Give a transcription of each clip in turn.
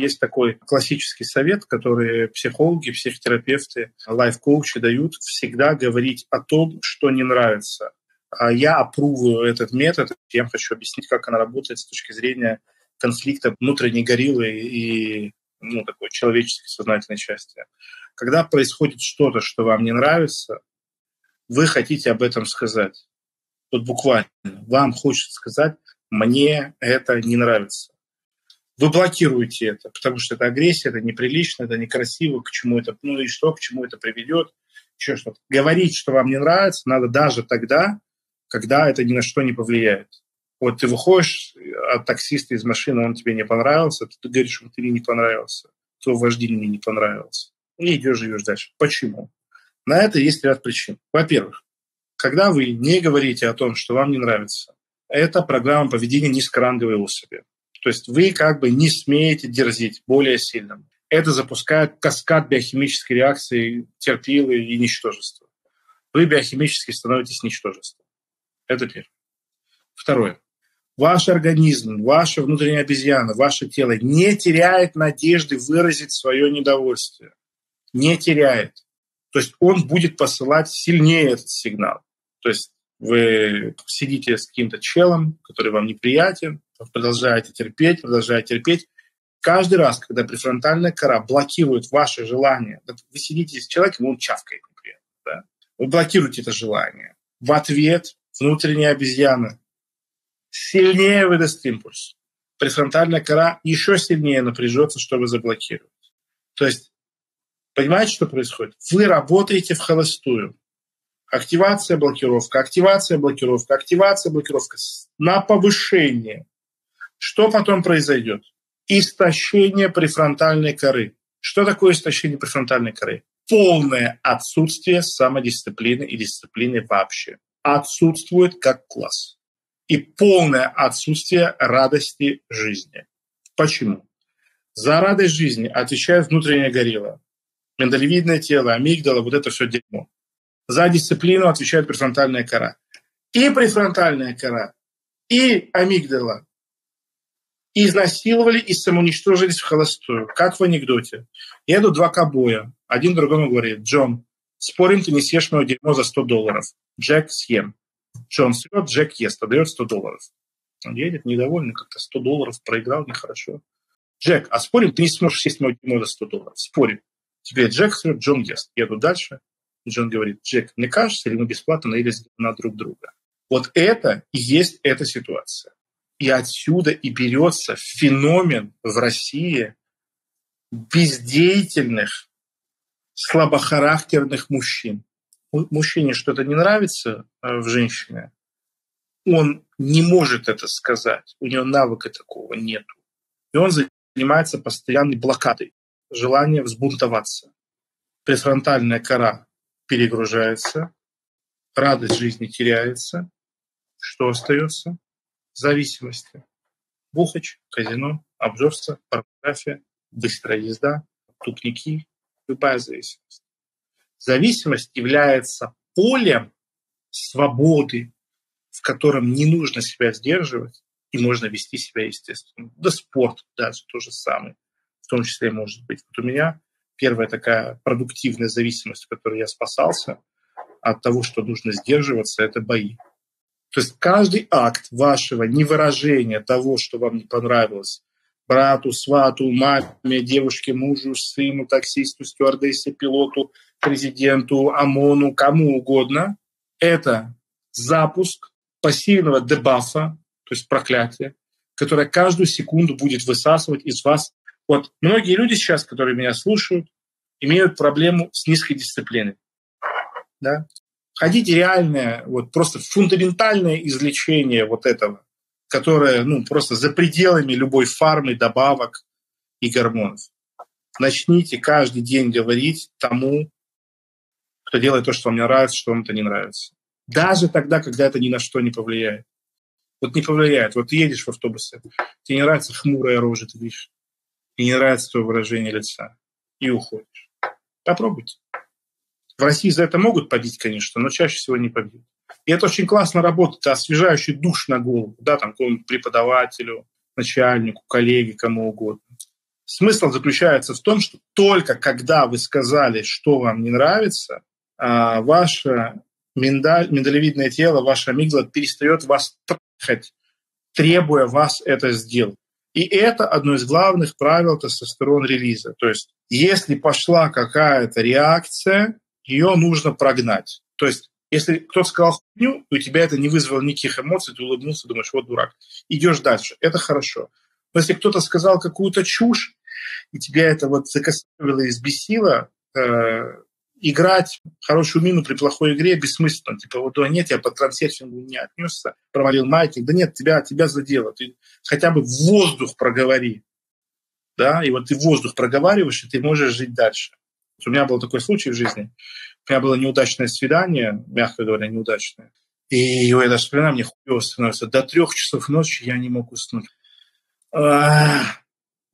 Есть такой классический совет, который психологи, психотерапевты, лайф-коучи дают, всегда говорить о том, что не нравится. А я опруваю этот метод, я хочу объяснить, как она работает с точки зрения конфликта внутренней гориллы и ну, такой человеческой сознательной части. Когда происходит что-то, что вам не нравится, вы хотите об этом сказать. Вот буквально. Вам хочется сказать, мне это не нравится. Вы блокируете это, потому что это агрессия, это неприлично, это некрасиво, к чему это, ну и что, к чему это приведет, еще что-то. Говорить, что вам не нравится, надо даже тогда, когда это ни на что не повлияет. Вот ты выходишь от таксиста из машины, он тебе не понравился, ты говоришь, что ты мне не понравился, то вождение мне не понравился. И идешь, живешь дальше. Почему? На это есть ряд причин. Во-первых, когда вы не говорите о том, что вам не нравится, это программа поведения низкоранговой особи. То есть вы как бы не смеете дерзить более сильным. Это запускает каскад биохимической реакции терпилы и ничтожества. Вы биохимически становитесь ничтожеством. Это первое. Второе. Ваш организм, ваша внутренняя обезьяна, ваше тело не теряет надежды выразить свое недовольствие. Не теряет. То есть он будет посылать сильнее этот сигнал. То есть вы сидите с каким-то челом, который вам неприятен, продолжаете терпеть, продолжаете терпеть. Каждый раз, когда префронтальная кора блокирует ваше желание, вы сидите с человеком, он чавкает, например, да? вы блокируете это желание. В ответ внутренняя обезьяна сильнее выдаст импульс. Префронтальная кора еще сильнее напряжется, чтобы заблокировать. То есть, понимаете, что происходит? Вы работаете в холостую. Активация, блокировка, активация, блокировка, активация, блокировка на повышение. Что потом произойдет? Истощение префронтальной коры. Что такое истощение префронтальной коры? Полное отсутствие самодисциплины и дисциплины вообще. Отсутствует как класс. И полное отсутствие радости жизни. Почему? За радость жизни отвечает внутренняя горилла. Миндалевидное тело, амигдала, вот это все дерьмо. За дисциплину отвечает префронтальная кора. И префронтальная кора, и амигдала изнасиловали и самоуничтожились в холостую. Как в анекдоте. Едут два кобоя. Один другому говорит, Джон, спорим, ты не съешь мое дерьмо за 100 долларов. Джек съем. Джон срет, Джек ест, отдает 100 долларов. Он едет недовольный, как-то 100 долларов проиграл, нехорошо. Джек, а спорим, ты не сможешь съесть мое дерьмо за 100 долларов. Спорим. Теперь Джек срет, Джон ест. Еду дальше. Джон говорит, Джек, мне кажется, или мы бесплатно наелись на друг друга? Вот это и есть эта ситуация. И отсюда и берется феномен в России бездеятельных, слабохарактерных мужчин. Мужчине что-то не нравится э, в женщине, он не может это сказать, у него навыка такого нету. И он занимается постоянной блокадой, желание взбунтоваться. Префронтальная кора перегружается, радость жизни теряется. Что остается? Зависимости. Бухач, казино, обжорство, порнография, быстрая езда, тупники, любая зависимость. Зависимость является полем свободы, в котором не нужно себя сдерживать, и можно вести себя естественно. Да спорт даже то же самое, в том числе может быть. Вот у меня первая такая продуктивная зависимость, в которой я спасался от того, что нужно сдерживаться, это бои. То есть каждый акт вашего невыражения того, что вам не понравилось, брату, свату, маме, девушке, мужу, сыну, таксисту, стюардессе, пилоту, президенту, ОМОНу, кому угодно, это запуск пассивного дебафа, то есть проклятия, которое каждую секунду будет высасывать из вас вот многие люди сейчас, которые меня слушают, имеют проблему с низкой дисциплиной. Да? Хотите реальное, вот просто фундаментальное излечение вот этого, которое ну, просто за пределами любой фармы, добавок и гормонов. Начните каждый день говорить тому, кто делает то, что вам не нравится, что вам это не нравится. Даже тогда, когда это ни на что не повлияет. Вот не повлияет. Вот ты едешь в автобусе, тебе не нравится хмурая рожа, ты видишь и не нравится твое выражение лица, и уходишь. Попробуйте. В России за это могут побить, конечно, но чаще всего не побьют. И это очень классно работает, освежающий душ на голову, да, там, какому преподавателю, начальнику, коллеге, кому угодно. Смысл заключается в том, что только когда вы сказали, что вам не нравится, а, ваше миндаль, миндалевидное тело, ваша амигдала перестает вас трахать, требуя вас это сделать. И это одно из главных правил тестостерон-релиза. То есть если пошла какая-то реакция, ее нужно прогнать. То есть если кто-то сказал хуйню, и у тебя это не вызвало никаких эмоций, ты улыбнулся, думаешь, вот дурак. Идешь дальше. Это хорошо. Но если кто-то сказал какую-то чушь, и тебя это вот закосовило и взбесило, э, играть хорошую мину при плохой игре бессмысленно. Типа, вот, да нет, я по трансерфингу не отнесся, провалил маятник. Да нет, тебя, тебя задело. Ты хотя бы воздух проговори. Да, и вот ты воздух проговариваешь, и ты можешь жить дальше. У меня был такой случай в жизни. У меня было неудачное свидание, мягко говоря, неудачное. И я даже вспоминаю, мне хуево становится. До трех часов ночи я не мог уснуть. Я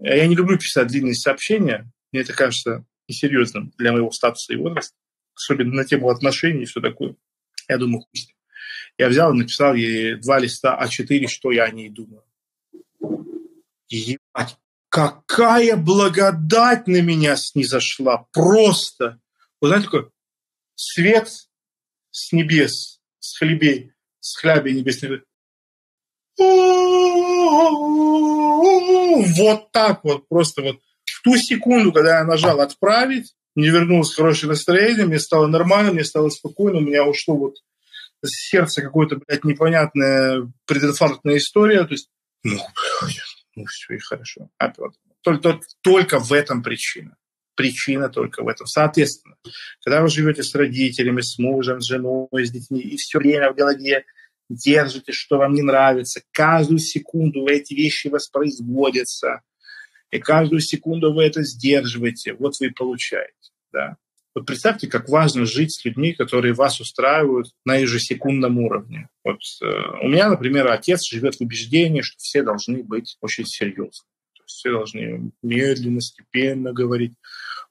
не люблю писать длинные сообщения. Мне это кажется несерьезным для моего статуса и возраста. Особенно на тему отношений и все такое. Я думаю, ним. Я взял и написал ей два листа А4, что я о ней думаю. Ебать, какая благодать на меня снизошла. Просто. Вы знаете, такой свет с небес, с хлебей, с хляби небесных. Вот так вот, просто вот ту секунду, когда я нажал «Отправить», мне вернулось хорошее настроение, мне стало нормально, мне стало спокойно, у меня ушло вот сердце какое-то, блядь, непонятная прединфарктная история. То есть, ну, блядь, ну все, и хорошо. Только, только в этом причина. Причина только в этом. Соответственно, когда вы живете с родителями, с мужем, с женой, с детьми, и все время в голове держите, что вам не нравится, каждую секунду эти вещи воспроизводятся, и каждую секунду вы это сдерживаете, вот вы и получаете. Да? Вот представьте, как важно жить с людьми, которые вас устраивают на ежесекундном уровне. Вот э, у меня, например, отец живет в убеждении, что все должны быть очень серьезны. Все должны медленно, степенно говорить.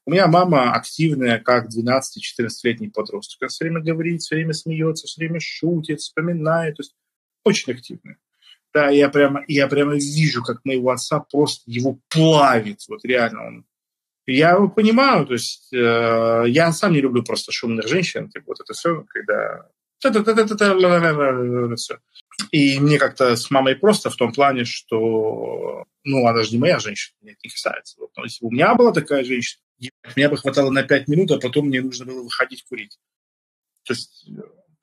У меня мама активная, как 12-14-летний подросток. Она все время говорит, все время смеется, все время шутит, вспоминает. То есть очень активная. Да, я прямо, я прямо вижу, как моего отца просто его плавит. Вот реально он я его понимаю, то есть э, я сам не люблю просто шумных женщин, типа вот это все, когда. И мне как-то с мамой просто в том плане, что, ну, она же не моя женщина, меня не касается. Вот, но если бы у меня была такая женщина, меня бы хватало на пять минут, а потом мне нужно было выходить курить. То есть,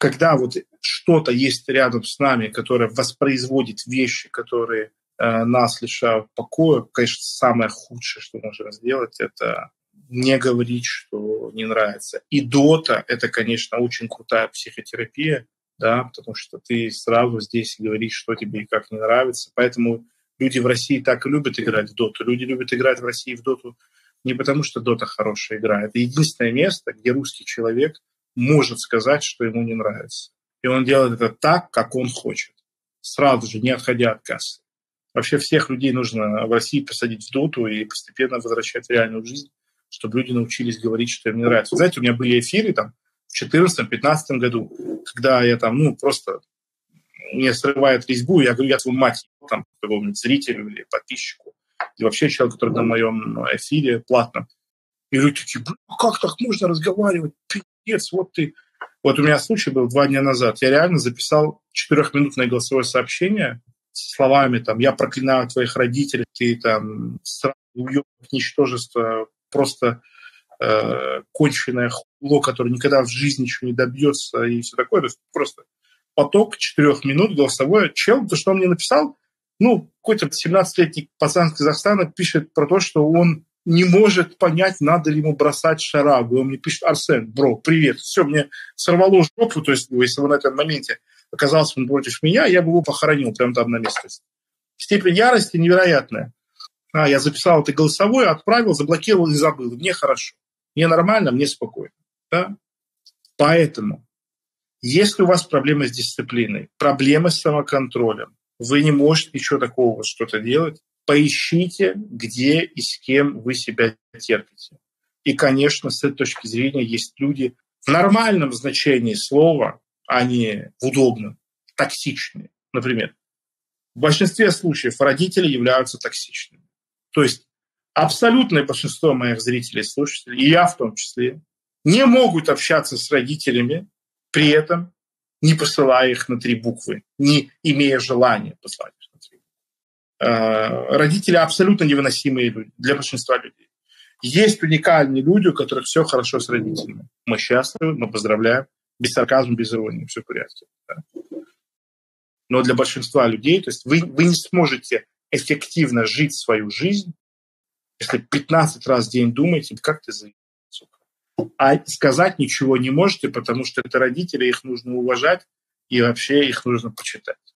когда вот что-то есть рядом с нами, которое воспроизводит вещи, которые Э, нас лишают покоя. Конечно, самое худшее, что можно сделать, это не говорить, что не нравится. И дота — это, конечно, очень крутая психотерапия, да, потому что ты сразу здесь говоришь, что тебе и как не нравится. Поэтому люди в России так и любят играть в доту. Люди любят играть в России в доту не потому, что дота хорошая игра. Это единственное место, где русский человек может сказать, что ему не нравится. И он делает это так, как он хочет. Сразу же, не отходя от кассы. Вообще всех людей нужно в России посадить в доту и постепенно возвращать в реальную жизнь, чтобы люди научились говорить, что им не нравится. Знаете, у меня были эфиры там в 2014-2015 году, когда я там, ну, просто мне срывает резьбу, я говорю, я твою мать, там, какому-нибудь зрителю или подписчику, или вообще человек, который на моем эфире платно. И люди такие, как так можно разговаривать? Пиздец, вот ты. Вот у меня случай был два дня назад. Я реально записал четырехминутное голосовое сообщение словами, там, я проклинаю твоих родителей, ты там сразу уебок, ничтожество, просто э, конченное хуйло, которое никогда в жизни ничего не добьется и все такое. То есть просто поток четырех минут голосовой. Чел, то, что он мне написал, ну, какой-то 17-летний пацан из Казахстана пишет про то, что он не может понять, надо ли ему бросать шарагу. Он мне пишет, Арсен, бро, привет. Все, мне сорвало жопу, то есть, если вы на этом моменте оказался он против меня, я бы его похоронил прямо там на месте. Степень ярости невероятная. А, я записал это голосовое, отправил, заблокировал и забыл. Мне хорошо. Мне нормально, мне спокойно. Да? Поэтому, если у вас проблемы с дисциплиной, проблемы с самоконтролем, вы не можете ничего такого что-то делать, поищите, где и с кем вы себя терпите. И, конечно, с этой точки зрения есть люди в нормальном значении слова, а не в удобном, токсичные. Например, в большинстве случаев родители являются токсичными. То есть абсолютное большинство моих зрителей, слушателей, и я в том числе, не могут общаться с родителями, при этом не посылая их на три буквы, не имея желания послать их на три буквы. Э, родители абсолютно невыносимые люди для большинства людей. Есть уникальные люди, у которых все хорошо с родителями. Мы счастливы, мы поздравляем. Без сарказма, без иронии, все в порядке. Да? Но для большинства людей, то есть вы, вы не сможете эффективно жить свою жизнь, если 15 раз в день думаете, как ты заебал, А сказать ничего не можете, потому что это родители, их нужно уважать, и вообще их нужно почитать.